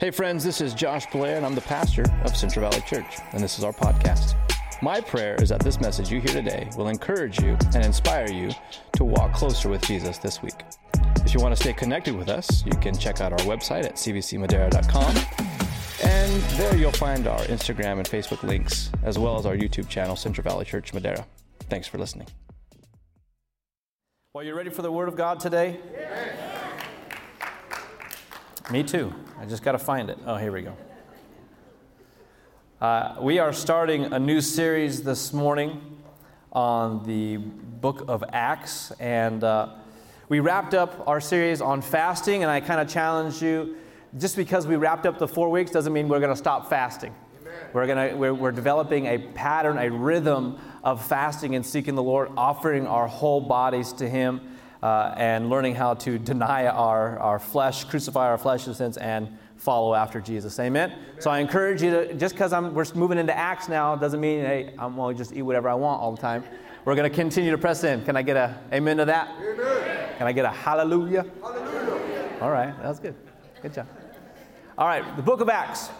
Hey, friends, this is Josh Blair, and I'm the pastor of Central Valley Church, and this is our podcast. My prayer is that this message you hear today will encourage you and inspire you to walk closer with Jesus this week. If you want to stay connected with us, you can check out our website at cvcmadera.com, and there you'll find our Instagram and Facebook links, as well as our YouTube channel, Central Valley Church Madera. Thanks for listening. Well, you ready for the Word of God today? Yes. Me too. I just got to find it. Oh, here we go. Uh, we are starting a new series this morning on the book of Acts. And uh, we wrapped up our series on fasting, and I kind of challenged you just because we wrapped up the four weeks doesn't mean we're going to stop fasting. We're, gonna, we're, we're developing a pattern, a rhythm of fasting and seeking the Lord, offering our whole bodies to Him uh, and learning how to deny our, our flesh, crucify our flesh in a sense, and follow after Jesus. Amen? So I encourage you to, just because we're moving into Acts now, doesn't mean, hey, I'm going to just eat whatever I want all the time. We're going to continue to press in. Can I get a amen to that? Amen. Can I get a hallelujah? Hallelujah. All right, that was good. Good job. All right, the book of Acts.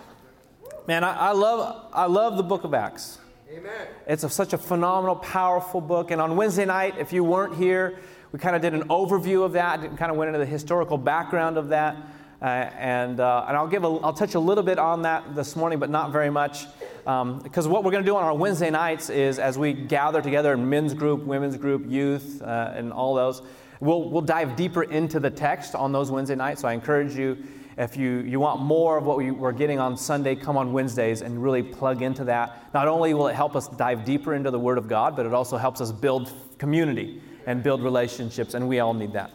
Man, I, I love, I love the book of Acts. Amen. It's a, such a phenomenal, powerful book. And on Wednesday night, if you weren't here, we kind of did an overview of that, kind of went into the historical background of that. Uh, and, uh, and I'll, give a, I'll touch a little bit on that this morning, but not very much. Because um, what we're going to do on our Wednesday nights is as we gather together in men's group, women's group, youth, uh, and all those, we'll, we'll dive deeper into the text on those Wednesday nights. So I encourage you, if you, you want more of what we, we're getting on Sunday, come on Wednesdays and really plug into that. Not only will it help us dive deeper into the Word of God, but it also helps us build community and build relationships, and we all need that.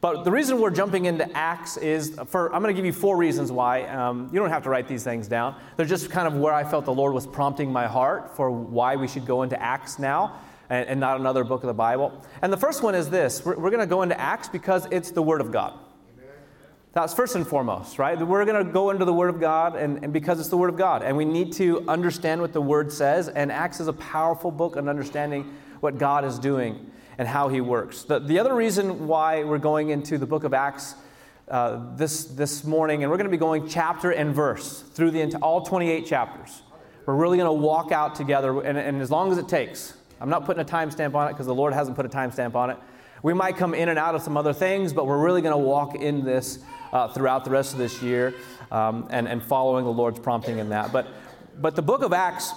But the reason we're jumping into Acts is for, I'm going to give you four reasons why. Um, you don't have to write these things down. They're just kind of where I felt the Lord was prompting my heart for why we should go into Acts now and, and not another book of the Bible. And the first one is this we're, we're going to go into Acts because it's the Word of God. That's first and foremost, right? We're going to go into the Word of God and, and, because it's the Word of God. And we need to understand what the Word says. And Acts is a powerful book on understanding what God is doing and how he works. The, the other reason why we're going into the book of Acts uh, this, this morning, and we're going to be going chapter and verse through the, all 28 chapters. We're really going to walk out together, and, and as long as it takes. I'm not putting a timestamp on it because the Lord hasn't put a timestamp on it. We might come in and out of some other things, but we're really going to walk in this uh, throughout the rest of this year um, and, and following the Lord's prompting in that. But, but the book of Acts,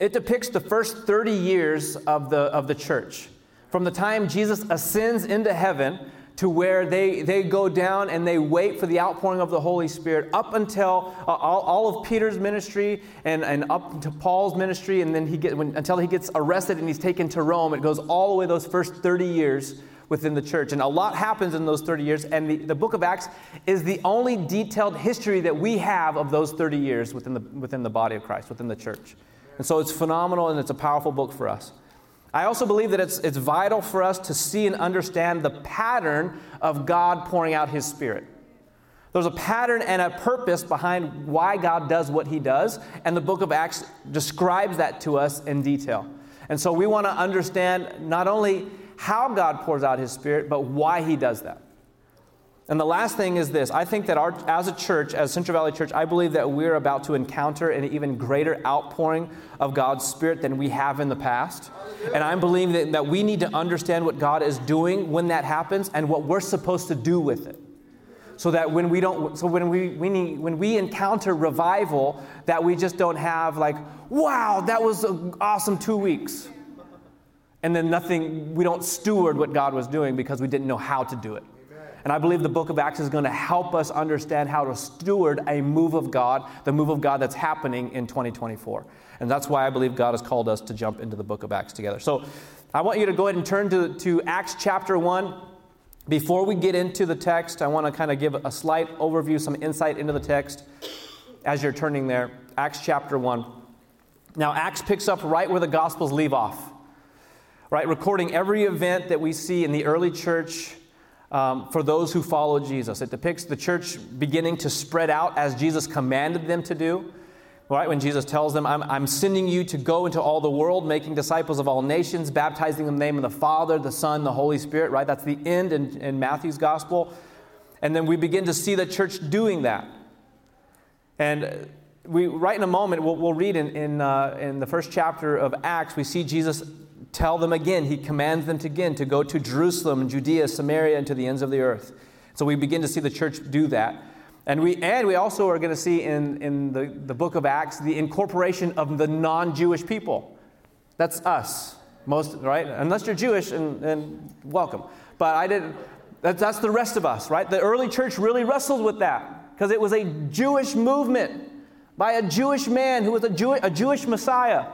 it depicts the first 30 years of the, of the church from the time Jesus ascends into heaven to where they, they go down and they wait for the outpouring of the Holy Spirit up until uh, all, all, of Peter's ministry and, and up to Paul's ministry, and then he get, when, until he gets arrested and he's taken to Rome. It goes all the way those first 30 years within the church. And a lot happens in those 30 years, and the, the book of Acts is the only detailed history that we have of those 30 years within the, within the body of Christ, within the church. And so it's phenomenal and it's a powerful book for us. I also believe that it's, it's vital for us to see and understand the pattern of God pouring out His Spirit. There's a pattern and a purpose behind why God does what He does, and the book of Acts describes that to us in detail. And so we want to understand not only how God pours out His Spirit, but why He does that. And the last thing is this I think that our, as a church, as Central Valley Church, I believe that we're about to encounter an even greater outpouring of God's Spirit than we have in the past. And I'm believing that, that we need to understand what God is doing when that happens and what we're supposed to do with it. So that when we don't, so when we, we need, when we encounter revival, that we just don't have like, wow, that was awesome two weeks. And then nothing, we don't steward what God was doing because we didn't know how to do it. And I believe the book of Acts is going to help us understand how to steward a move of God, the move of God that's happening in 2024. And that's why I believe God has called us to jump into the book of Acts together. So I want you to go ahead and turn to, to Acts chapter 1. Before we get into the text, I want to kind of give a slight overview, some insight into the text as you're turning there. Acts chapter 1. Now, Acts picks up right where the Gospels leave off, right? Recording every event that we see in the early church um, for those who follow Jesus. It depicts the church beginning to spread out as Jesus commanded them to do. Right, when Jesus tells them, I'm, I'm sending you to go into all the world, making disciples of all nations, baptizing them in the name of the Father, the Son, the Holy Spirit, right? That's the end in, in Matthew's gospel. And then we begin to see the church doing that. And we, right in a moment, we'll, we'll read in, in, uh, in the first chapter of Acts, we see Jesus tell them again, he commands them to again to go to Jerusalem, Judea, Samaria, and to the ends of the earth. So we begin to see the church do that. And we, and we also are going to see in, in the, the book of Acts the incorporation of the non Jewish people. That's us, most, right? Unless you're Jewish, and, and welcome. But I didn't, that, that's the rest of us, right? The early church really wrestled with that because it was a Jewish movement by a Jewish man who was a, Jew, a Jewish Messiah.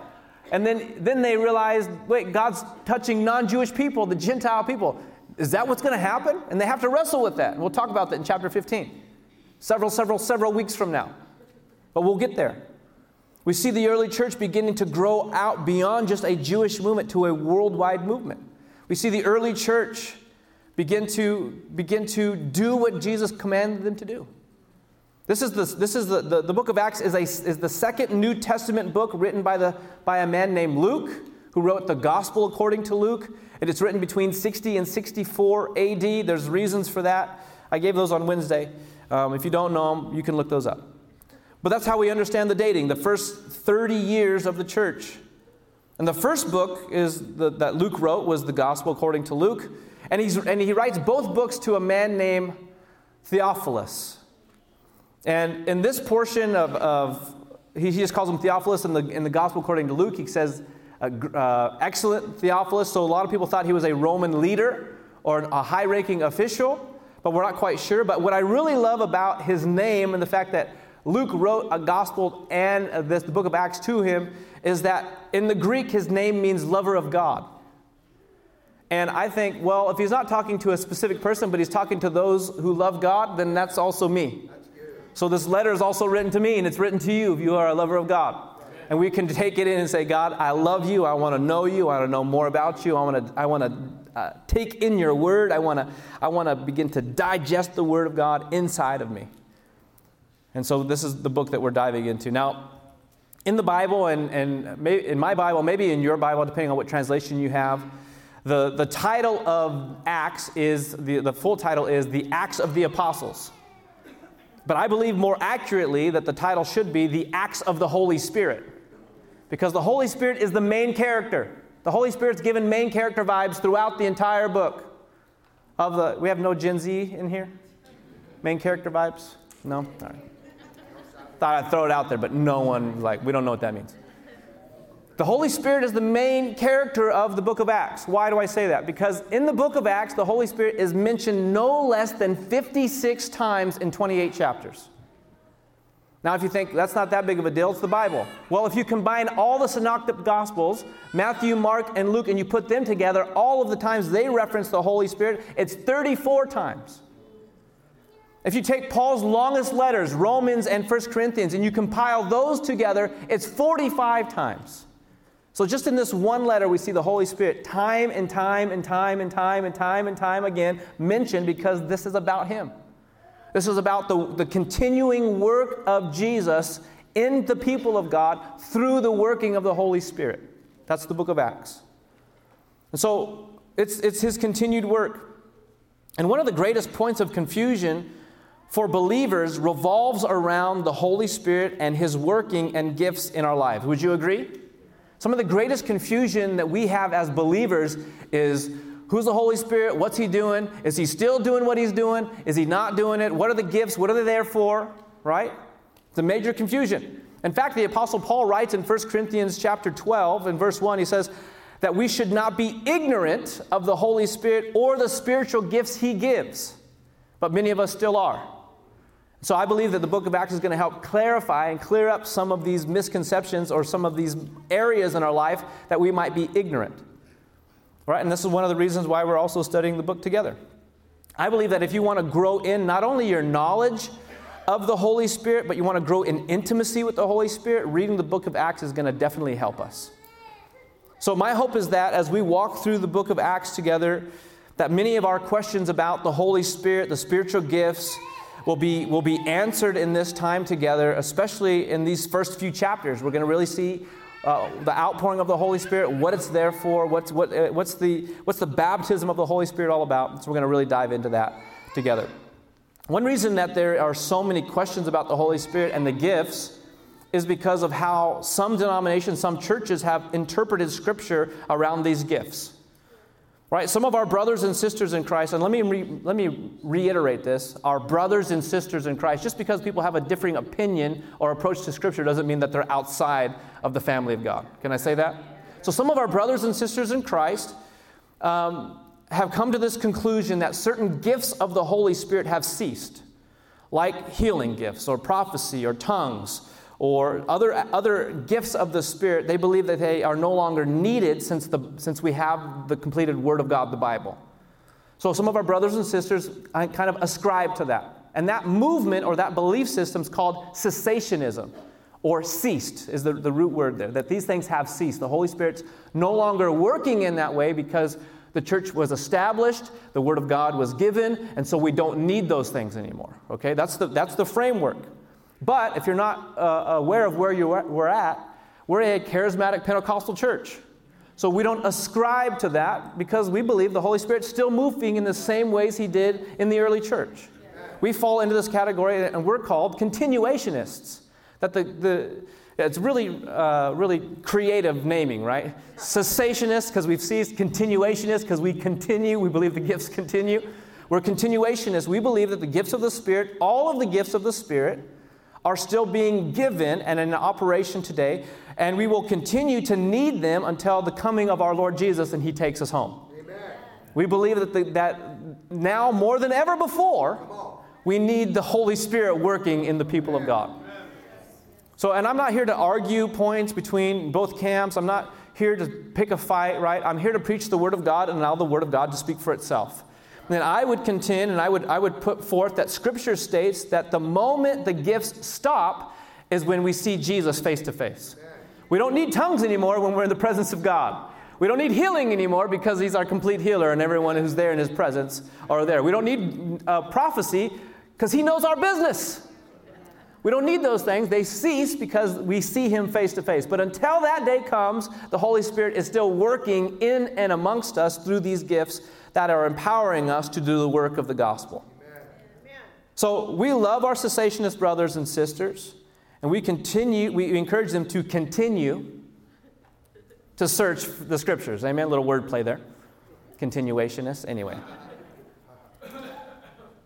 And then, then they realized wait, God's touching non Jewish people, the Gentile people. Is that what's going to happen? And they have to wrestle with that. And we'll talk about that in chapter 15, several, several, several weeks from now. But we'll get there. We see the early church beginning to grow out beyond just a Jewish movement to a worldwide movement. We see the early church begin to, begin to do what Jesus commanded them to do. This is, the, this is the, the, the book of Acts is, a, is the second New Testament book written by, the, by a man named Luke, who wrote the Gospel according to Luke. And it's written between 60 and 64 AD. There's reasons for that. I gave those on Wednesday. Um, if you don't know them, you can look those up. But that's how we understand the dating, the first 30 years of the church. And the first book is the, that Luke wrote was the Gospel according to Luke. And, he's, and he writes both books to a man named Theophilus. And in this portion of, of he, he, just calls him Theophilus in the, in the Gospel according to Luke, he says, uh, uh, excellent Theophilus. So a lot of people thought he was a Roman leader or a high ranking official, but we're not quite sure. But what I really love about his name and the fact that Luke wrote a gospel and this, the book of Acts to him is that in the Greek, his name means lover of God. And I think, well, if he's not talking to a specific person, but he's talking to those who love God, then that's also me. So this letter is also written to me, and it's written to you if you are a lover of God. And we can take it in and say, God, I love you. I want to know you. I want to know more about you. I want to, I want to uh, take in your word. I want to, I want to begin to digest the word of God inside of me. And so this is the book that we're diving into. Now, in the Bible, and, and maybe in my Bible, maybe in your Bible, depending on what translation you have, the, the title of Acts is, the, the full title is The Acts of the Apostles. But I believe more accurately that the title should be The Acts of the Holy Spirit. Because the Holy Spirit is the main character. The Holy Spirit's given main character vibes throughout the entire book. Of the, we have no Gen Z in here? Main character vibes? No? All right. Thought I'd throw it out there, but no one, like, we don't know what that means. The Holy Spirit is the main character of the book of Acts. Why do I say that? Because in the book of Acts, the Holy Spirit is mentioned no less than 56 times in 28 chapters. Now, if you think that's not that big of a deal, it's the Bible. Well, if you combine all the synoptic gospels, Matthew, Mark, and Luke, and you put them together, all of the times they reference the Holy Spirit, it's 34 times. If you take Paul's longest letters, Romans and 1 Corinthians, and you compile those together, it's 45 times. So, just in this one letter, we see the Holy Spirit time and time and time and time and time and time again mentioned because this is about Him. This is about the, the continuing work of Jesus in the people of God through the working of the Holy Spirit. That's the book of Acts. And so, it's, it's His continued work. And one of the greatest points of confusion for believers revolves around the Holy Spirit and His working and gifts in our lives. Would you agree? Some of the greatest confusion that we have as believers is who's the Holy Spirit? What's He doing? Is He still doing what He's doing? Is He not doing it? What are the gifts? What are they there for? Right? It's a major confusion. In fact, the Apostle Paul writes in 1 Corinthians chapter 12, in verse 1, he says, that we should not be ignorant of the Holy Spirit or the spiritual gifts He gives. But many of us still are. So I believe that the book of Acts is going to help clarify and clear up some of these misconceptions or some of these areas in our life that we might be ignorant. Right? And this is one of the reasons why we're also studying the book together. I believe that if you want to grow in not only your knowledge of the Holy Spirit, but you want to grow in intimacy with the Holy Spirit, reading the book of Acts is going to definitely help us. So my hope is that as we walk through the book of Acts together, that many of our questions about the Holy Spirit, the spiritual gifts, will be, will be answered in this time together, especially in these first few chapters. We're going to really see uh, the outpouring of the Holy Spirit, what it's there for, what's, what, uh, what's, the, what's the baptism of the Holy Spirit all about. So we're going to really dive into that together. One reason that there are so many questions about the Holy Spirit and the gifts is because of how some denominations, some churches have interpreted Scripture around these gifts. Right? Some of our brothers and sisters in Christ, and let me, re, let me reiterate this our brothers and sisters in Christ, just because people have a differing opinion or approach to Scripture doesn't mean that they're outside of the family of God. Can I say that? So, some of our brothers and sisters in Christ um, have come to this conclusion that certain gifts of the Holy Spirit have ceased, like healing gifts or prophecy or tongues or other, other gifts of the Spirit, they believe that they are no longer needed since, the, since we have the completed Word of God, the Bible. So some of our brothers and sisters kind of ascribe to that. And that movement or that belief system is called cessationism or ceased, is the, the root word there, that these things have ceased. The Holy Spirit's no longer working in that way because the church was established, the Word of God was given, and so we don't need those things anymore. Okay, that's the, that's the framework. But if you're not uh, aware of where you we're at, we're a charismatic Pentecostal church. So we don't ascribe to that because we believe the Holy Spirit's still moving in the same ways He did in the early church. We fall into this category and we're called continuationists. That the, the it's really, uh, really creative naming, right? Cessationists because we've ceased, continuationists because we continue, we believe the gifts continue. We're continuationists. We believe that the gifts of the Spirit, all of the gifts of the Spirit, are still being given and in operation today, and we will continue to need them until the coming of our Lord Jesus and He takes us home. Amen. We believe that, the, that now more than ever before, we need the Holy Spirit working in the people of God. So, and I'm not here to argue points between both camps. I'm not here to pick a fight, right? I'm here to preach the Word of God and allow the Word of God to speak for itself then I would contend and I would, I would put forth that Scripture states that the moment the gifts stop is when we see Jesus face to face. We don't need tongues anymore when we're in the presence of God. We don't need healing anymore because He's our complete healer and everyone who's there in His presence are there. We don't need uh, prophecy because He knows our business. We don't need those things. They cease because we see Him face to face. But until that day comes, the Holy Spirit is still working in and amongst us through these gifts that are empowering us to do the work of the gospel. Amen. So we love our cessationist brothers and sisters, and we continue, we encourage them to continue to search the scriptures. Amen. A little wordplay there. Continuationists. Anyway.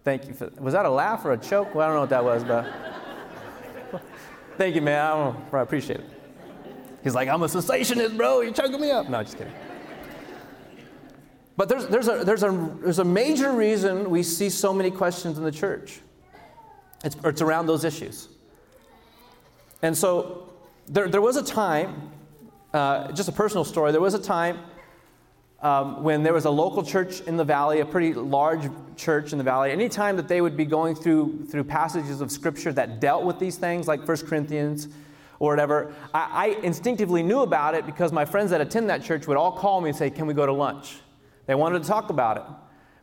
Thank you for was that a laugh or a choke? Well, I don't know what that was, but thank you, man. I, I appreciate it. He's like, I'm a cessationist, bro. You're choking me up. No, just kidding. But there's, there's, a, there's, a, there's a major reason we see so many questions in the church. It's, it's around those issues. And so there, there was a time, uh, just a personal story, there was a time um, when there was a local church in the valley, a pretty large church in the valley. Anytime that they would be going through, through passages of scripture that dealt with these things, like 1 Corinthians or whatever, I, I instinctively knew about it because my friends that attend that church would all call me and say, Can we go to lunch? They wanted to talk about it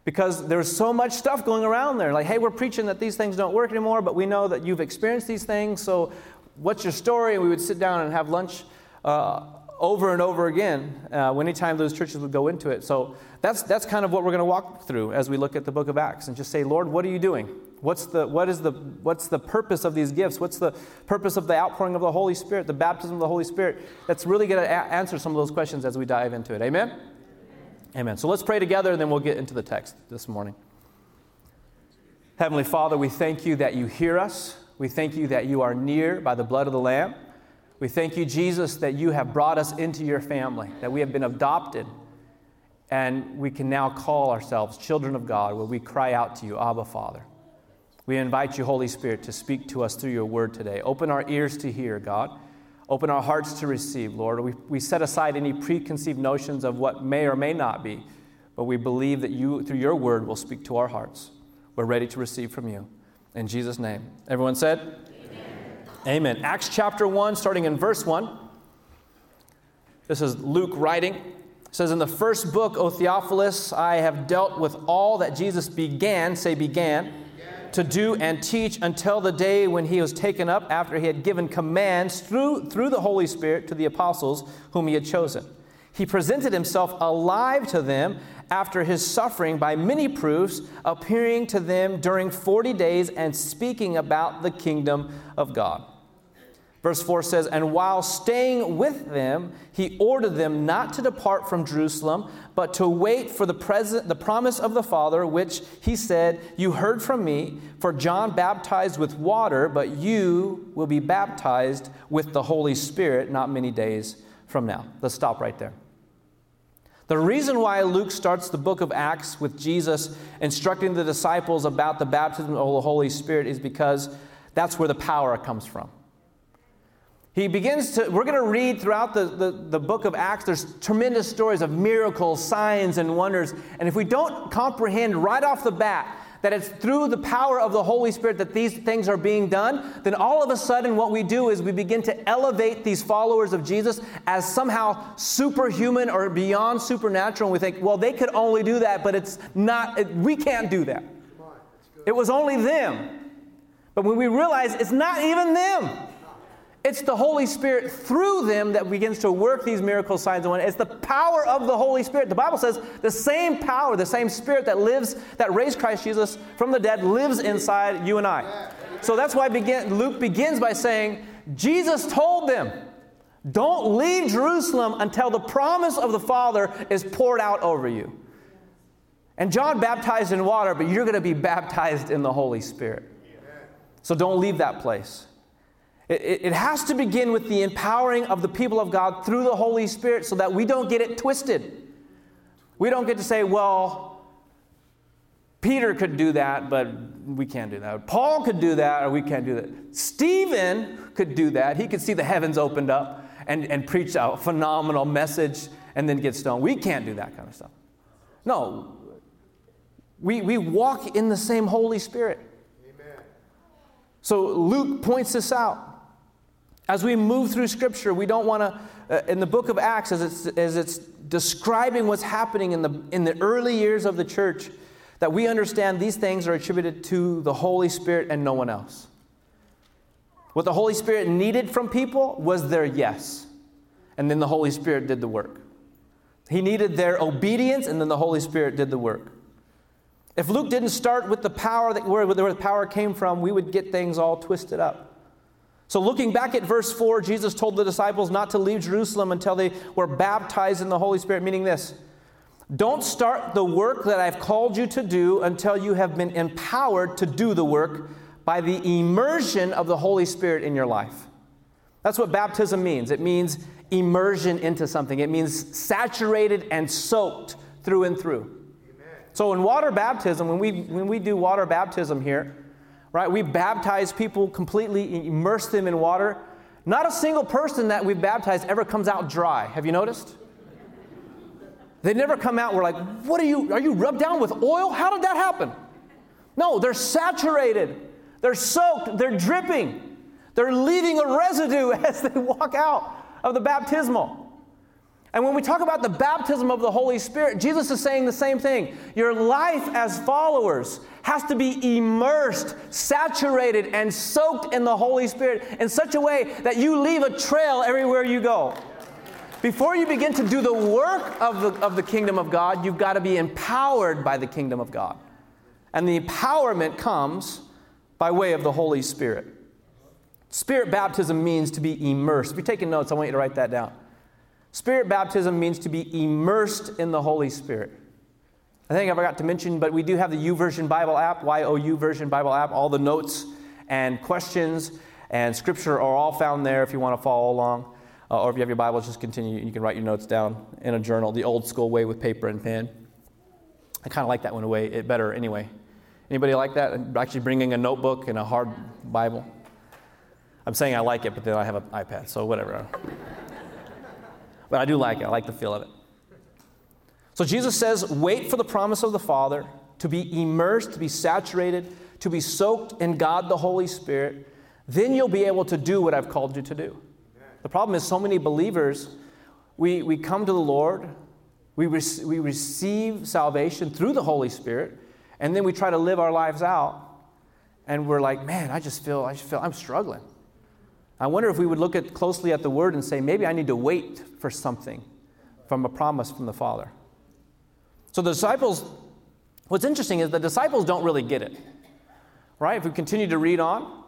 because there's so much stuff going around there. Like, hey, we're preaching that these things don't work anymore, but we know that you've experienced these things. So, what's your story? And we would sit down and have lunch uh, over and over again uh, anytime those churches would go into it. So, that's, that's kind of what we're going to walk through as we look at the book of Acts and just say, Lord, what are you doing? What's the, what is the, what's the purpose of these gifts? What's the purpose of the outpouring of the Holy Spirit, the baptism of the Holy Spirit? That's really going to a- answer some of those questions as we dive into it. Amen? Amen. So let's pray together and then we'll get into the text this morning. Heavenly Father, we thank you that you hear us. We thank you that you are near by the blood of the Lamb. We thank you, Jesus, that you have brought us into your family, that we have been adopted, and we can now call ourselves children of God, where we cry out to you, Abba, Father. We invite you, Holy Spirit, to speak to us through your word today. Open our ears to hear, God. Open our hearts to receive, Lord. We, we set aside any preconceived notions of what may or may not be, but we believe that you, through your word, will speak to our hearts. We're ready to receive from you. In Jesus' name. Everyone said? Amen. Amen. Acts chapter 1, starting in verse 1. This is Luke writing. It says, In the first book, O Theophilus, I have dealt with all that Jesus began, say began to do and teach until the day when he was taken up after he had given commands through, through the Holy Spirit to the apostles whom he had chosen. He presented himself alive to them after his suffering by many proofs, appearing to them during 40 days and speaking about the kingdom of God. Verse 4 says, And while staying with them, he ordered them not to depart from Jerusalem, but to wait for the, present, the promise of the Father, which he said, You heard from me, for John baptized with water, but you will be baptized with the Holy Spirit not many days from now. Let's stop right there. The reason why Luke starts the book of Acts with Jesus instructing the disciples about the baptism of the Holy Spirit is because that's where the power comes from. He begins to, we're going to read throughout the, the, the, book of Acts, there's tremendous stories of miracles, signs, and wonders. And if we don't comprehend right off the bat that it's through the power of the Holy Spirit that these things are being done, then all of a sudden what we do is we begin to elevate these followers of Jesus as somehow superhuman or beyond supernatural. And we think, well, they could only do that, but it's not, it, we can't do that. It was only them. But when we realize it's not even them, it's the Holy Spirit through them that begins to work these miracle signs and wonders. It's the power of the Holy Spirit. The Bible says the same power, the same Spirit that lives, that raised Christ Jesus from the dead, lives inside you and I. So that's why begin, Luke begins by saying, Jesus told them, don't leave Jerusalem until the promise of the Father is poured out over you. And John baptized in water, but you're going to be baptized in the Holy Spirit. So don't leave that place. It, it, has to begin with the empowering of the people of God through the Holy Spirit so that we don't get it twisted. We don't get to say, well, Peter could do that, but we can't do that. Paul could do that, or we can't do that. Stephen could do that. He could see the heavens opened up and, and preach a phenomenal message and then get stoned. We can't do that kind of stuff. No, we, we walk in the same Holy Spirit. Amen. So Luke points this out. As we move through Scripture, we don't want to, uh, in the book of Acts, as it's, as it's describing what's happening in the, in the early years of the church, that we understand these things are attributed to the Holy Spirit and no one else. What the Holy Spirit needed from people was their yes, and then the Holy Spirit did the work. He needed their obedience, and then the Holy Spirit did the work. If Luke didn't start with the power that where, where the power came from, we would get things all twisted up. So, looking back at verse 4, Jesus told the disciples not to leave Jerusalem until they were baptized in the Holy Spirit, meaning this Don't start the work that I've called you to do until you have been empowered to do the work by the immersion of the Holy Spirit in your life. That's what baptism means. It means immersion into something, it means saturated and soaked through and through. Amen. So, in water baptism, when we, when we do water baptism here, right? We baptize people completely, immerse them in water. Not a single person that we've baptized ever comes out dry. Have you noticed? They never come out, we're like, what are you, are you rubbed down with oil? How did that happen? No, they're saturated, they're soaked, they're dripping, they're leaving a residue as they walk out of the baptismal. And when we talk about the baptism of the Holy Spirit, Jesus is saying the same thing. Your life as followers has to be immersed, saturated, and soaked in the Holy Spirit in such a way that you leave a trail everywhere you go. Before you begin to do the work of the, of the kingdom of God, you've got to be empowered by the kingdom of God. And the empowerment comes by way of the Holy Spirit. Spirit baptism means to be immersed. If you're taking notes, I want you to write that down. Spirit baptism means to be immersed in the Holy Spirit. I think I forgot to mention, but we do have the YouVersion Bible app, Y-O-U Version Bible app. All the notes and questions and scripture are all found there if you want to follow along. Uh, or if you have your Bible, just continue. You can write your notes down in a journal, the old school way with paper and pen. I kind of like that one way it better anyway. Anybody like that? Actually bringing a notebook and a hard Bible? I'm saying I like it, but then I have an iPad, so whatever. But I do like it. I like the feel of it. So Jesus says, wait for the promise of the Father to be immersed, to be saturated, to be soaked in God the Holy Spirit. Then you'll be able to do what I've called you to do. The problem is, so many believers, we, we come to the Lord, we, re- we receive salvation through the Holy Spirit, and then we try to live our lives out, and we're like, man, I just feel, I just feel, I'm struggling. I wonder if we would look at closely at the word and say, maybe I need to wait for something from a promise from the Father. So the disciples, what's interesting is the disciples don't really get it. Right? If we continue to read on,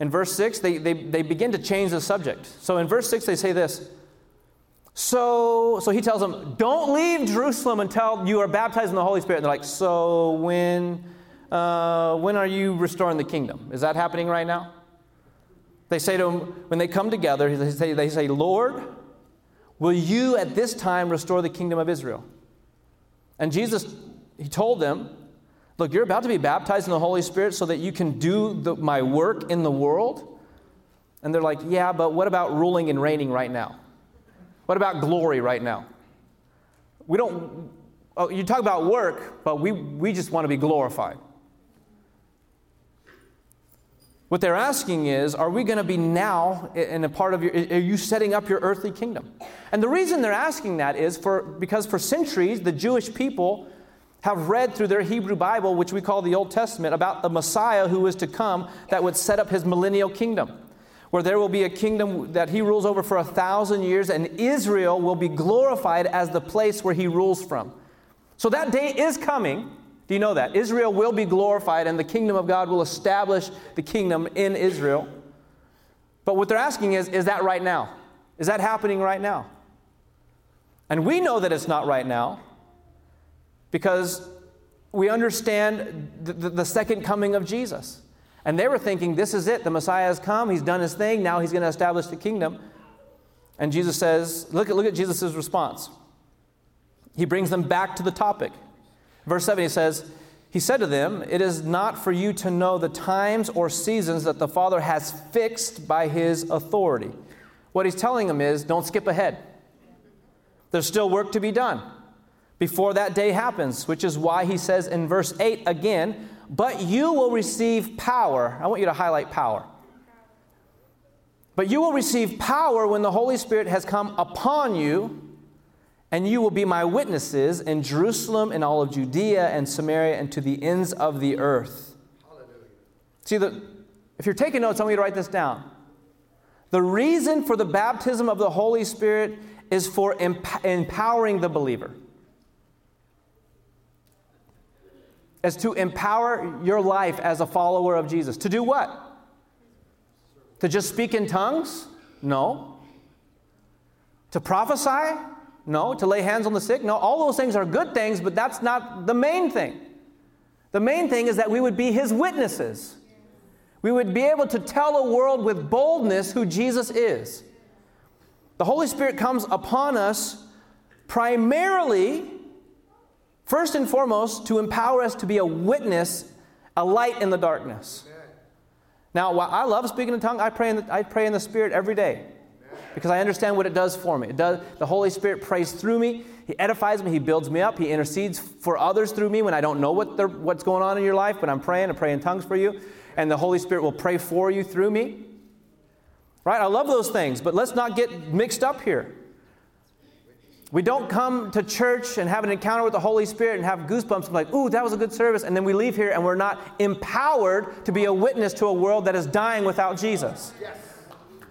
in verse 6, they, they, they begin to change the subject. So in verse 6, they say this. So, so he tells them, Don't leave Jerusalem until you are baptized in the Holy Spirit. And they're like, So when, uh, when are you restoring the kingdom? Is that happening right now? They say to him, when they come together, they say, they say, Lord, will you at this time restore the kingdom of Israel? And Jesus, he told them, Look, you're about to be baptized in the Holy Spirit so that you can do the, my work in the world. And they're like, Yeah, but what about ruling and reigning right now? What about glory right now? We don't, oh, you talk about work, but we, we just want to be glorified. What they're asking is, are we going to be now in a part of your, are you setting up your earthly kingdom? And the reason they're asking that is for, because for centuries, the Jewish people have read through their Hebrew Bible, which we call the Old Testament, about the Messiah who was to come that would set up his millennial kingdom, where there will be a kingdom that he rules over for a thousand years, and Israel will be glorified as the place where he rules from. So that day is coming. Do you know that? Israel will be glorified, and the kingdom of God will establish the kingdom in Israel. But what they're asking is, is that right now? Is that happening right now? And we know that it's not right now because we understand the, the, the, second coming of Jesus. And they were thinking, this is it. The Messiah has come. He's done his thing. Now he's going to establish the kingdom. And Jesus says, look at, look at Jesus' response. He brings them back to the topic. Verse 7, he says, He said to them, It is not for you to know the times or seasons that the Father has fixed by his authority. What he's telling them is, don't skip ahead. There's still work to be done before that day happens, which is why he says in verse 8 again, but you will receive power. I want you to highlight power. But you will receive power when the Holy Spirit has come upon you, and you will be my witnesses in Jerusalem and all of Judea and Samaria and to the ends of the earth. Hallelujah. See, the, if you're taking notes, I want you to write this down. The reason for the baptism of the Holy Spirit is for emp- empowering the believer. As to empower your life as a follower of Jesus. To do what? To just speak in tongues? No. To prophesy? No. To lay hands on the sick? No. All those things are good things, but that's not the main thing. The main thing is that we would be his witnesses. We would be able to tell a world with boldness who Jesus is. The Holy Spirit comes upon us primarily First and foremost, to empower us to be a witness, a light in the darkness. Now, while I love speaking in tongues. I pray in the, I pray in the Spirit every day because I understand what it does for me. It does, the Holy Spirit prays through me. He edifies me. He builds me up. He intercedes for others through me when I don't know what what's going on in your life, but I'm praying and praying in tongues for you. And the Holy Spirit will pray for you through me. Right? I love those things, but let's not get mixed up here. We don't come to church and have an encounter with the Holy Spirit and have goosebumps and like, ooh, that was a good service. And then we leave here and we're not empowered to be a witness to a world that is dying without Jesus. Yes.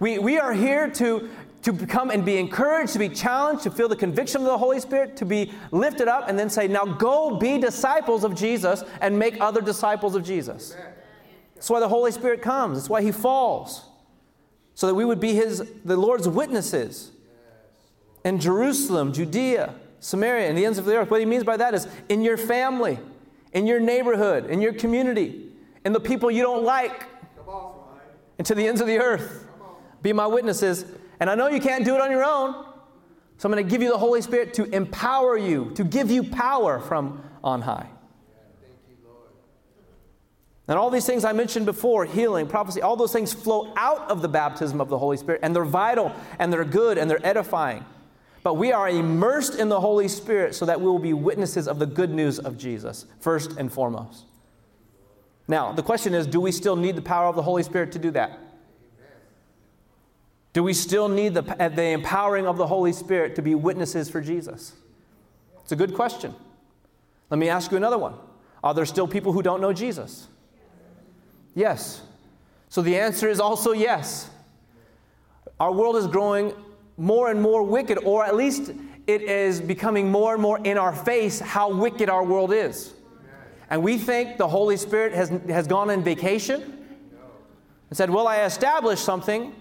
We, we are here to, to come and be encouraged, to be challenged, to feel the conviction of the Holy Spirit, to be lifted up, and then say, now go be disciples of Jesus and make other disciples of Jesus. That's why the Holy Spirit comes. That's why He falls. So that we would be His, the Lord's witnesses in Jerusalem, Judea, Samaria, and the ends of the earth. What he means by that is in your family, in your neighborhood, in your community, in the people you don't like, and to the ends of the earth. Be my witnesses. And I know you can't do it on your own. So I'm going to give you the Holy Spirit to empower you, to give you power from on high. And all these things I mentioned before healing, prophecy all those things flow out of the baptism of the Holy Spirit, and they're vital, and they're good, and they're edifying. But we are immersed in the Holy Spirit so that we will be witnesses of the good news of Jesus, first and foremost. Now, the question is do we still need the power of the Holy Spirit to do that? Do we still need the, the empowering of the Holy Spirit to be witnesses for Jesus? It's a good question. Let me ask you another one. Are there still people who don't know Jesus? Yes. So the answer is also yes. Our world is growing more and more wicked, or at least it is becoming more and more in our face how wicked our world is. And we think the Holy Spirit has, has gone on vacation and said, Well, I established something,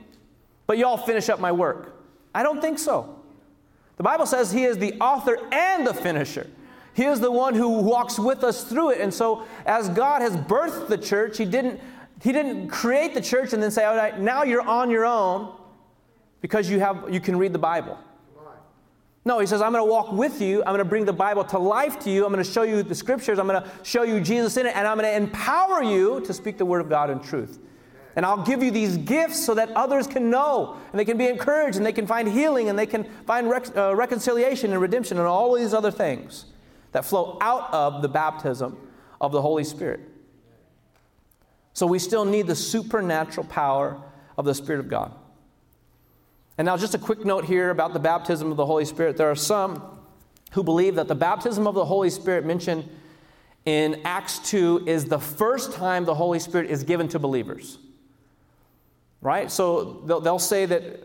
but y'all finish up my work. I don't think so. The Bible says He is the author and the finisher. He is the one who walks with us through it. And so, as God has birthed the church, He didn't, he didn't create the church and then say, All right, now you're on your own because you, have, you can read the Bible. No, he says, I'm going to walk with you. I'm going to bring the Bible to life to you. I'm going to show you the scriptures. I'm going to show you Jesus in it. And I'm going to empower you to speak the word of God in truth. And I'll give you these gifts so that others can know and they can be encouraged and they can find healing and they can find rec- uh, reconciliation and redemption and all these other things that flow out of the baptism of the Holy Spirit. So we still need the supernatural power of the Spirit of God. And now, just a quick note here about the baptism of the Holy Spirit. There are some who believe that the baptism of the Holy Spirit mentioned in Acts 2 is the first time the Holy Spirit is given to believers. Right? So they'll, they'll say that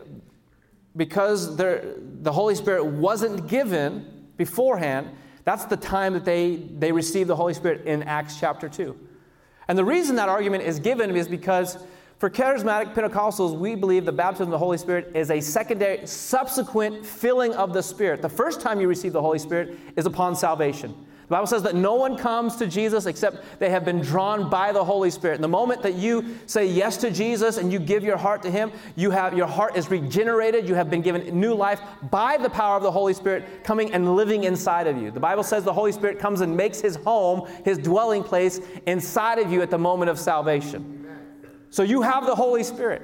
because the Holy Spirit wasn't given beforehand, that's the time that they, they received the Holy Spirit in Acts chapter 2. And the reason that argument is given is because for charismatic Pentecostals, we believe the baptism of the Holy Spirit is a secondary, subsequent filling of the Spirit. The first time you receive the Holy Spirit is upon salvation. The Bible says that no one comes to Jesus except they have been drawn by the Holy Spirit. And the moment that you say yes to Jesus and you give your heart to Him, you have your heart is regenerated. You have been given new life by the power of the Holy Spirit coming and living inside of you. The Bible says the Holy Spirit comes and makes His home, His dwelling place inside of you at the moment of salvation. So you have the Holy Spirit.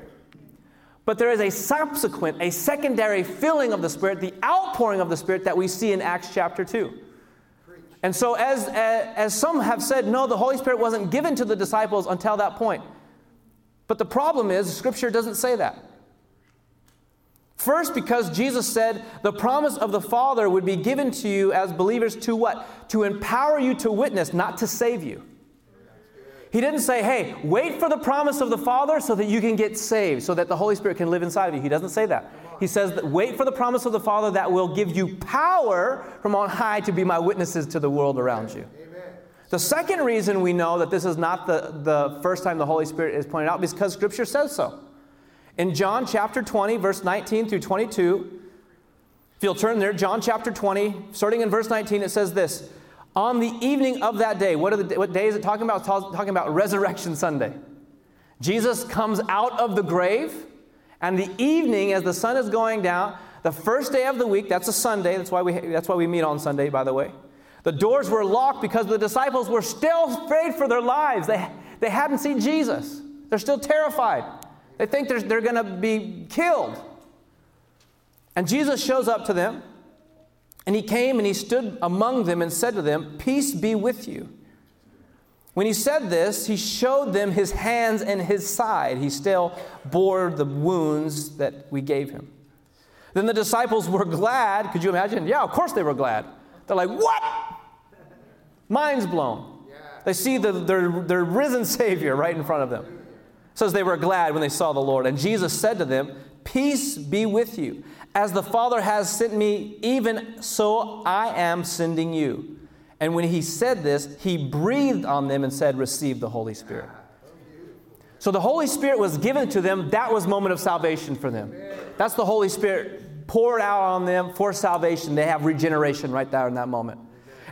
But there is a subsequent, a secondary filling of the Spirit, the outpouring of the Spirit that we see in Acts chapter 2. And so, as, as some have said, no, the Holy Spirit wasn't given to the disciples until that point. But the problem is, Scripture doesn't say that. First, because Jesus said the promise of the Father would be given to you as believers to what? To empower you to witness, not to save you. He didn't say, hey, wait for the promise of the Father so that you can get saved, so that the Holy Spirit can live inside of you. He doesn't say that. He says, wait for the promise of the Father that will give you power from on high to be my witnesses to the world around you. Amen. The second reason we know that this is not the, the first time the Holy Spirit is pointed out is because Scripture says so. In John chapter 20, verse 19 through 22, if you'll turn there, John chapter 20, starting in verse 19, it says this on the evening of that day, what, the, what day is it talking about? It's talking about Resurrection Sunday. Jesus comes out of the grave, and the evening, as the sun is going down, the first day of the week, that's a Sunday, that's why we, that's why we meet on Sunday, by the way. The doors were locked because the disciples were still afraid for their lives. They, they hadn't seen Jesus, they're still terrified. They think they're, they're going to be killed. And Jesus shows up to them. And he came and he stood among them and said to them, Peace be with you. When he said this, he showed them his hands and his side. He still bore the wounds that we gave him. Then the disciples were glad. Could you imagine? Yeah, of course they were glad. They're like, What? Minds blown. They see the, their, their risen Savior right in front of them. It says they were glad when they saw the Lord. And Jesus said to them, Peace be with you. As the Father has sent me, even so I am sending you. And when he said this, he breathed on them and said, Receive the Holy Spirit. So the Holy Spirit was given to them. That was moment of salvation for them. That's the Holy Spirit poured out on them for salvation. They have regeneration right there in that moment.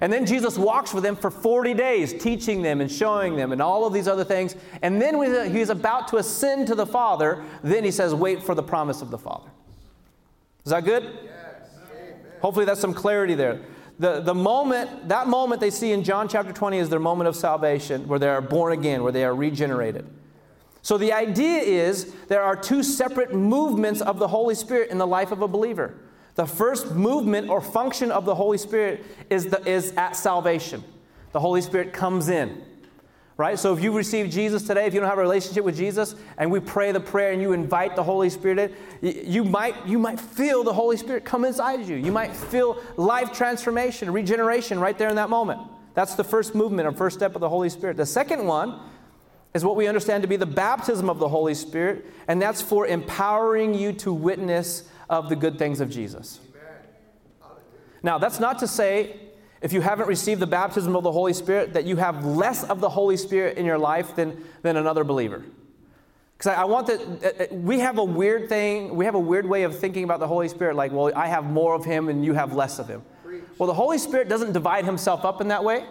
And then Jesus walks with them for 40 days, teaching them and showing them and all of these other things. And then when he's about to ascend to the Father, then he says, Wait for the promise of the Father. Is that good? Yes. Hopefully, that's some clarity there. The, the moment, that moment they see in John chapter 20 is their moment of salvation, where they are born again, where they are regenerated. So the idea is there are two separate movements of the Holy Spirit in the life of a believer. The first movement or function of the Holy Spirit is, the, is at salvation. The Holy Spirit comes in right? So if you receive Jesus today, if you don't have a relationship with Jesus, and we pray the prayer and you invite the Holy Spirit in, you might, you might feel the Holy Spirit come inside of you. You might feel life transformation, regeneration right there in that moment. That's the first movement or first step of the Holy Spirit. The second one is what we understand to be the baptism of the Holy Spirit, and that's for empowering you to witness of the good things of Jesus. Now, that's not to say if you haven't received the baptism of the Holy Spirit that you have less of the Holy Spirit in your life than, than another believer. Because I, I, want that, uh, uh, we have a weird thing, we have a weird way of thinking about the Holy Spirit, like, well, I have more of him and you have less of him. Well, the Holy Spirit doesn't divide himself up in that way.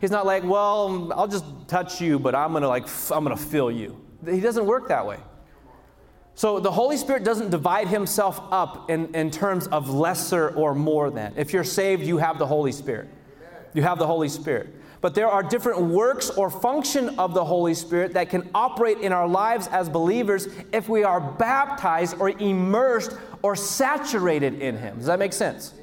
He's not like, well, I'll just touch you, but I'm gonna like, I'm gonna fill you. He doesn't work that way. So the Holy Spirit doesn't divide himself up in, in terms of lesser or more than. If you're saved, you have the Holy Spirit. You have the Holy Spirit. But there are different works or function of the Holy Spirit that can operate in our lives as believers if we are baptized or immersed or saturated in Him. Does that make sense?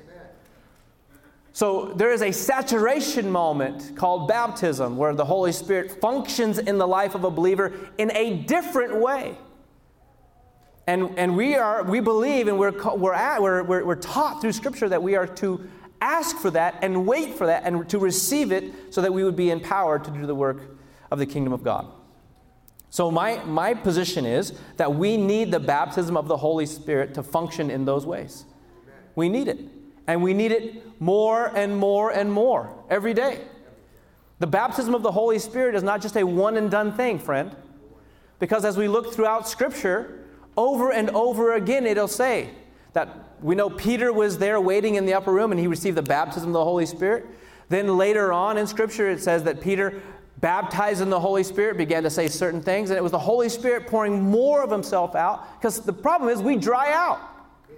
So there is a saturation moment called baptism where the Holy Spirit functions in the life of a believer in a different way. And, and we, are, we believe and we're, we're, at, we're, we're, we're taught through Scripture that we are to ask for that and wait for that and to receive it so that we would be empowered to do the work of the kingdom of God. So, my, my position is that we need the baptism of the Holy Spirit to function in those ways. We need it. And we need it more and more and more every day. The baptism of the Holy Spirit is not just a one and done thing, friend. Because as we look throughout Scripture, over and over again, it'll say that we know Peter was there waiting in the upper room and he received the baptism of the Holy Spirit. Then later on in Scripture, it says that Peter, baptized in the Holy Spirit, began to say certain things, and it was the Holy Spirit pouring more of himself out because the problem is we dry out.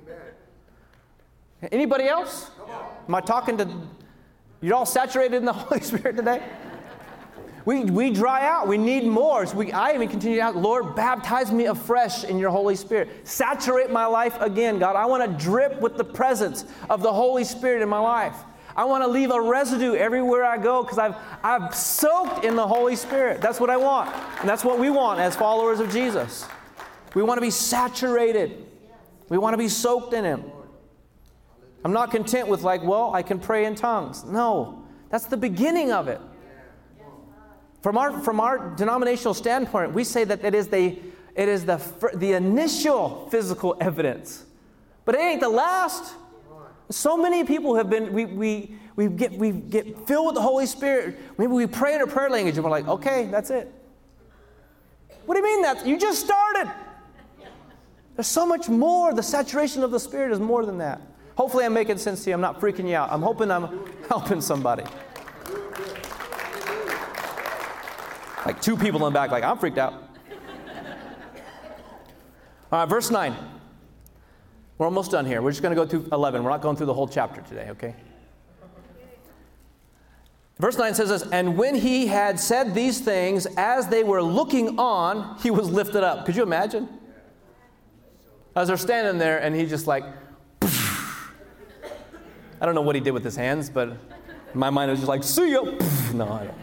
Amen. Anybody else? Am I talking to you're all saturated in the Holy Spirit today? We, we dry out. We need more. So we, I even continue out, Lord, baptize me afresh in your Holy Spirit. Saturate my life again, God. I want to drip with the presence of the Holy Spirit in my life. I want to leave a residue everywhere I go because I've, I've soaked in the Holy Spirit. That's what I want. And that's what we want as followers of Jesus. We want to be saturated, we want to be soaked in Him. I'm not content with, like, well, I can pray in tongues. No, that's the beginning of it. From our, from our denominational standpoint, we say that it is, the, it is the, the initial physical evidence, but it ain't the last. So many people have been, we, we, we, get, we get filled with the Holy Spirit. Maybe we pray in a prayer language and we're like, okay, that's it. What do you mean that? You just started. There's so much more. The saturation of the Spirit is more than that. Hopefully, I'm making sense to you. I'm not freaking you out. I'm hoping I'm helping somebody. Like two people in the back, like, I'm freaked out. All right, verse 9. We're almost done here. We're just going to go through 11. We're not going through the whole chapter today, okay? Verse 9 says this And when he had said these things, as they were looking on, he was lifted up. Could you imagine? As they're standing there, and he just like, I don't know what he did with his hands, but my mind was just like, see ya. No, I don't.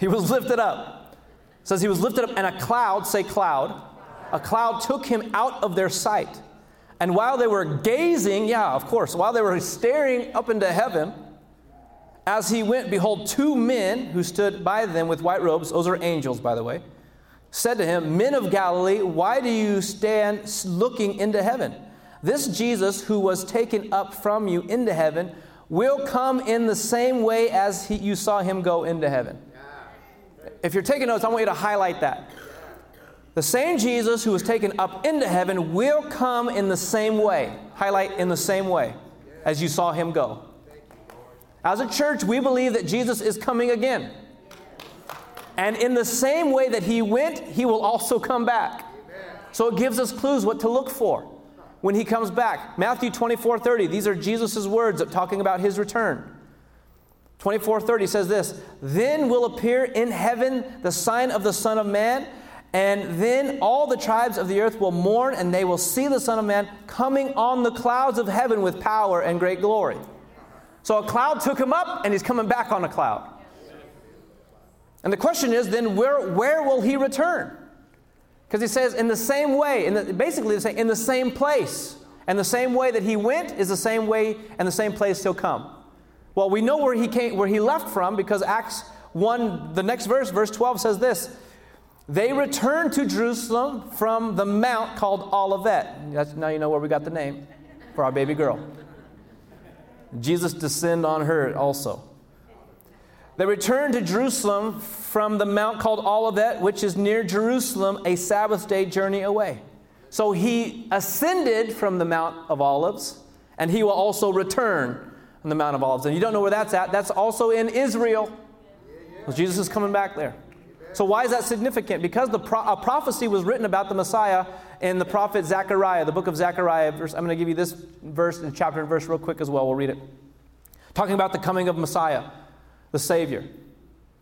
He was lifted up. It says he was lifted up, and a cloud, say cloud, a cloud took him out of their sight. And while they were gazing, yeah, of course, while they were staring up into heaven, as he went, behold, two men who stood by them with white robes, those are angels, by the way, said to him, Men of Galilee, why do you stand looking into heaven? This Jesus who was taken up from you into heaven will come in the same way as he, you saw him go into heaven if you're taking notes, I want you to highlight that. The same Jesus who was taken up into heaven will come in the same way. Highlight in the same way as you saw him go. As a church, we believe that Jesus is coming again. And in the same way that he went, he will also come back. So it gives us clues what to look for when he comes back. Matthew 24 30, these are Jesus' words talking about his return. 24:30 says this, "Then will appear in heaven the sign of the Son of Man, and then all the tribes of the earth will mourn and they will see the Son of Man coming on the clouds of heaven with power and great glory." So a cloud took him up and he's coming back on a cloud. And the question is then where, where will he return? Because he says in the same way, in the, basically in the same place. And the same way that he went is the same way and the same place he'll come. Well, we know where he came, where he left from because Acts 1, the next verse, verse 12 says this. They returned to Jerusalem from the mount called Olivet. That's, now you know where we got the name for our baby girl. Jesus descend on her also. They returned to Jerusalem from the mount called Olivet, which is near Jerusalem, a Sabbath day journey away. So he ascended from the Mount of Olives, and he will also return on the Mount of Olives. And you don't know where that's at, that's also in Israel. Well, Jesus is coming back there. So, why is that significant? Because the pro- a prophecy was written about the Messiah in the prophet Zechariah, the book of Zechariah. Verse, I'm going to give you this verse, and chapter and verse, real quick as well. We'll read it. Talking about the coming of Messiah, the Savior,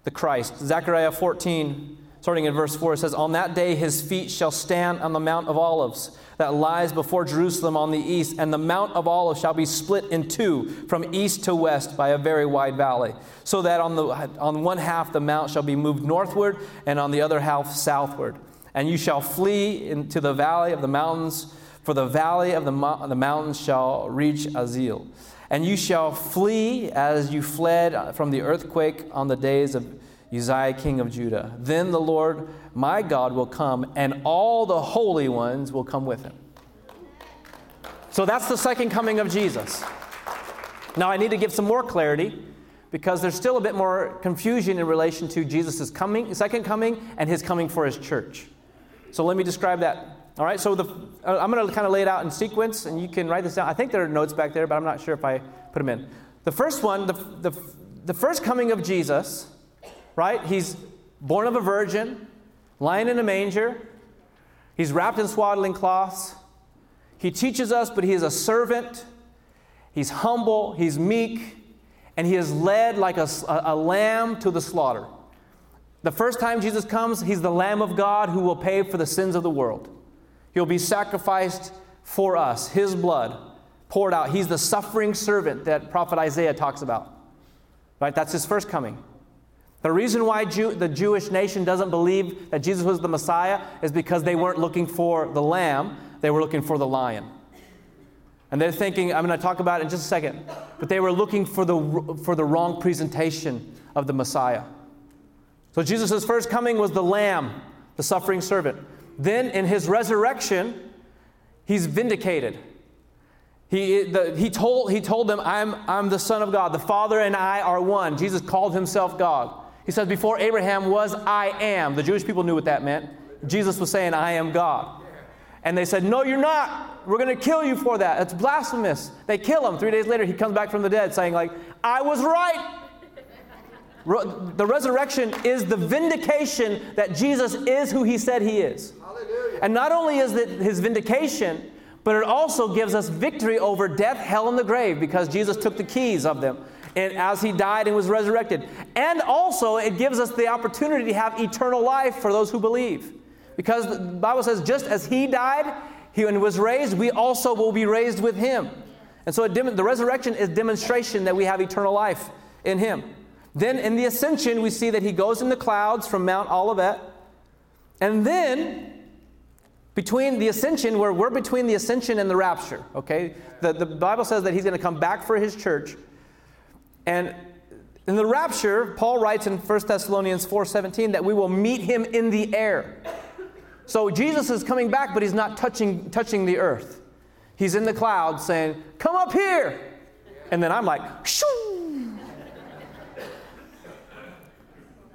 the Christ. Zechariah 14, starting in verse 4, it says, On that day his feet shall stand on the Mount of Olives that lies before Jerusalem on the east, and the Mount of Olives shall be split in two from east to west by a very wide valley, so that on, the, on one half the mount shall be moved northward, and on the other half southward. And you shall flee into the valley of the mountains, for the valley of the, mo- the mountains shall reach Azal. And you shall flee as you fled from the earthquake on the days of Uzziah, king of Judah. Then the Lord my God will come, and all the holy ones will come with him. So that's the second coming of Jesus. Now, I need to give some more clarity because there's still a bit more confusion in relation to Jesus' coming, second coming, and his coming for his church. So let me describe that. All right, so the, uh, I'm going to kind of lay it out in sequence, and you can write this down. I think there are notes back there, but I'm not sure if I put them in. The first one, the, the, the first coming of Jesus right? He's born of a virgin, lying in a manger. He's wrapped in swaddling cloths. He teaches us, but he is a servant. He's humble, he's meek, and he is led like a, a, lamb to the slaughter. The first time Jesus comes, he's the Lamb of God who will pay for the sins of the world. He'll be sacrificed for us, his blood poured out. He's the suffering servant that prophet Isaiah talks about. Right? That's his first coming. The reason why Jew, the Jewish nation doesn't believe that Jesus was the Messiah is because they weren't looking for the lamb, they were looking for the lion. And they're thinking, I'm going to talk about it in just a second, but they were looking for the, for the wrong presentation of the Messiah. So Jesus' first coming was the lamb, the suffering servant. Then in his resurrection, he's vindicated. He, the, he, told, he told them, I'm, I'm the Son of God. The Father and I are one. Jesus called himself God. He says, Before Abraham was, I am. The Jewish people knew what that meant. Jesus was saying, I am God. And they said, No, you're not. We're going to kill you for that. It's blasphemous. They kill him. Three days later, he comes back from the dead saying, like, I was right. The resurrection is the vindication that Jesus is who he said he is. Hallelujah. And not only is it his vindication, but it also gives us victory over death, hell, and the grave because Jesus took the keys of them and as he died and was resurrected. And also, it gives us the opportunity to have eternal life for those who believe. Because the Bible says, just as he died he, and was raised, we also will be raised with him. And so, it, the resurrection is demonstration that we have eternal life in him. Then, in the ascension, we see that he goes in the clouds from Mount Olivet. And then, between the ascension, where we're between the ascension and the rapture, okay? The, the Bible says that he's going to come back for his church. And in the rapture, Paul writes in 1 Thessalonians 4:17 that we will meet him in the air. So Jesus is coming back, but he's not touching, touching the earth. He's in the clouds saying, Come up here. And then I'm like, Shoo!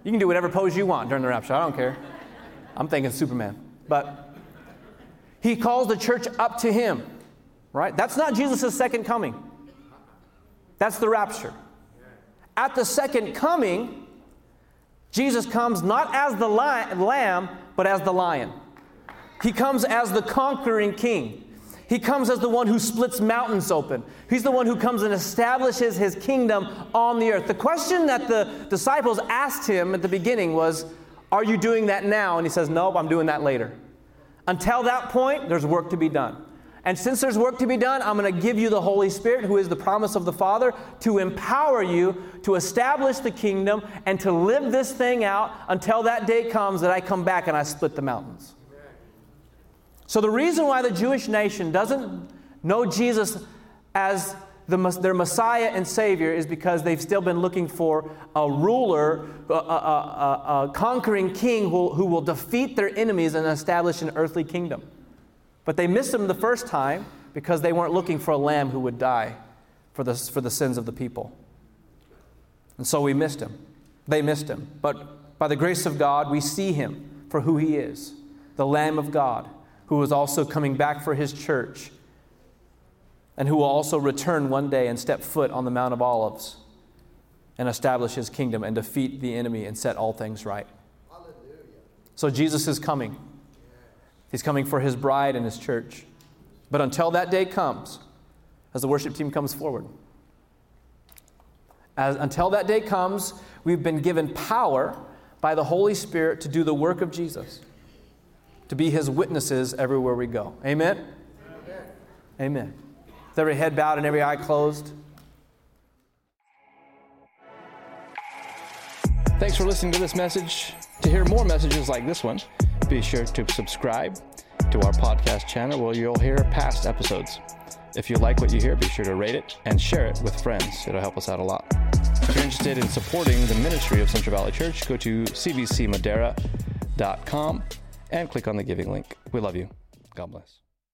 You can do whatever pose you want during the rapture. I don't care. I'm thinking Superman. But he calls the church up to him, right? That's not Jesus' second coming. That's the rapture. At the second coming, Jesus comes not as the lamb, but as the lion. He comes as the conquering king. He comes as the one who splits mountains open. He's the one who comes and establishes his kingdom on the earth. The question that the disciples asked him at the beginning was, Are you doing that now? And he says, Nope, I'm doing that later. Until that point, there's work to be done. And since there's work to be done, I'm going to give you the Holy Spirit, who is the promise of the Father, to empower you to establish the kingdom and to live this thing out until that day comes that I come back and I split the mountains. So, the reason why the Jewish nation doesn't know Jesus as the, their Messiah and Savior is because they've still been looking for a ruler, a, a, a, a conquering king who, who will defeat their enemies and establish an earthly kingdom. But they missed him the first time because they weren't looking for a lamb who would die for the, for the sins of the people. And so we missed him. They missed him. But by the grace of God, we see him for who he is the Lamb of God, who is also coming back for his church, and who will also return one day and step foot on the Mount of Olives and establish his kingdom and defeat the enemy and set all things right. So Jesus is coming. He's coming for his bride and his church. But until that day comes, as the worship team comes forward, as, until that day comes, we've been given power by the Holy Spirit to do the work of Jesus, to be his witnesses everywhere we go. Amen? Amen. With every head bowed and every eye closed. Thanks for listening to this message. To hear more messages like this one, be sure to subscribe to our podcast channel where you'll hear past episodes. If you like what you hear, be sure to rate it and share it with friends. It'll help us out a lot. If you're interested in supporting the ministry of Central Valley Church, go to cvcmadera.com and click on the giving link. We love you. God bless.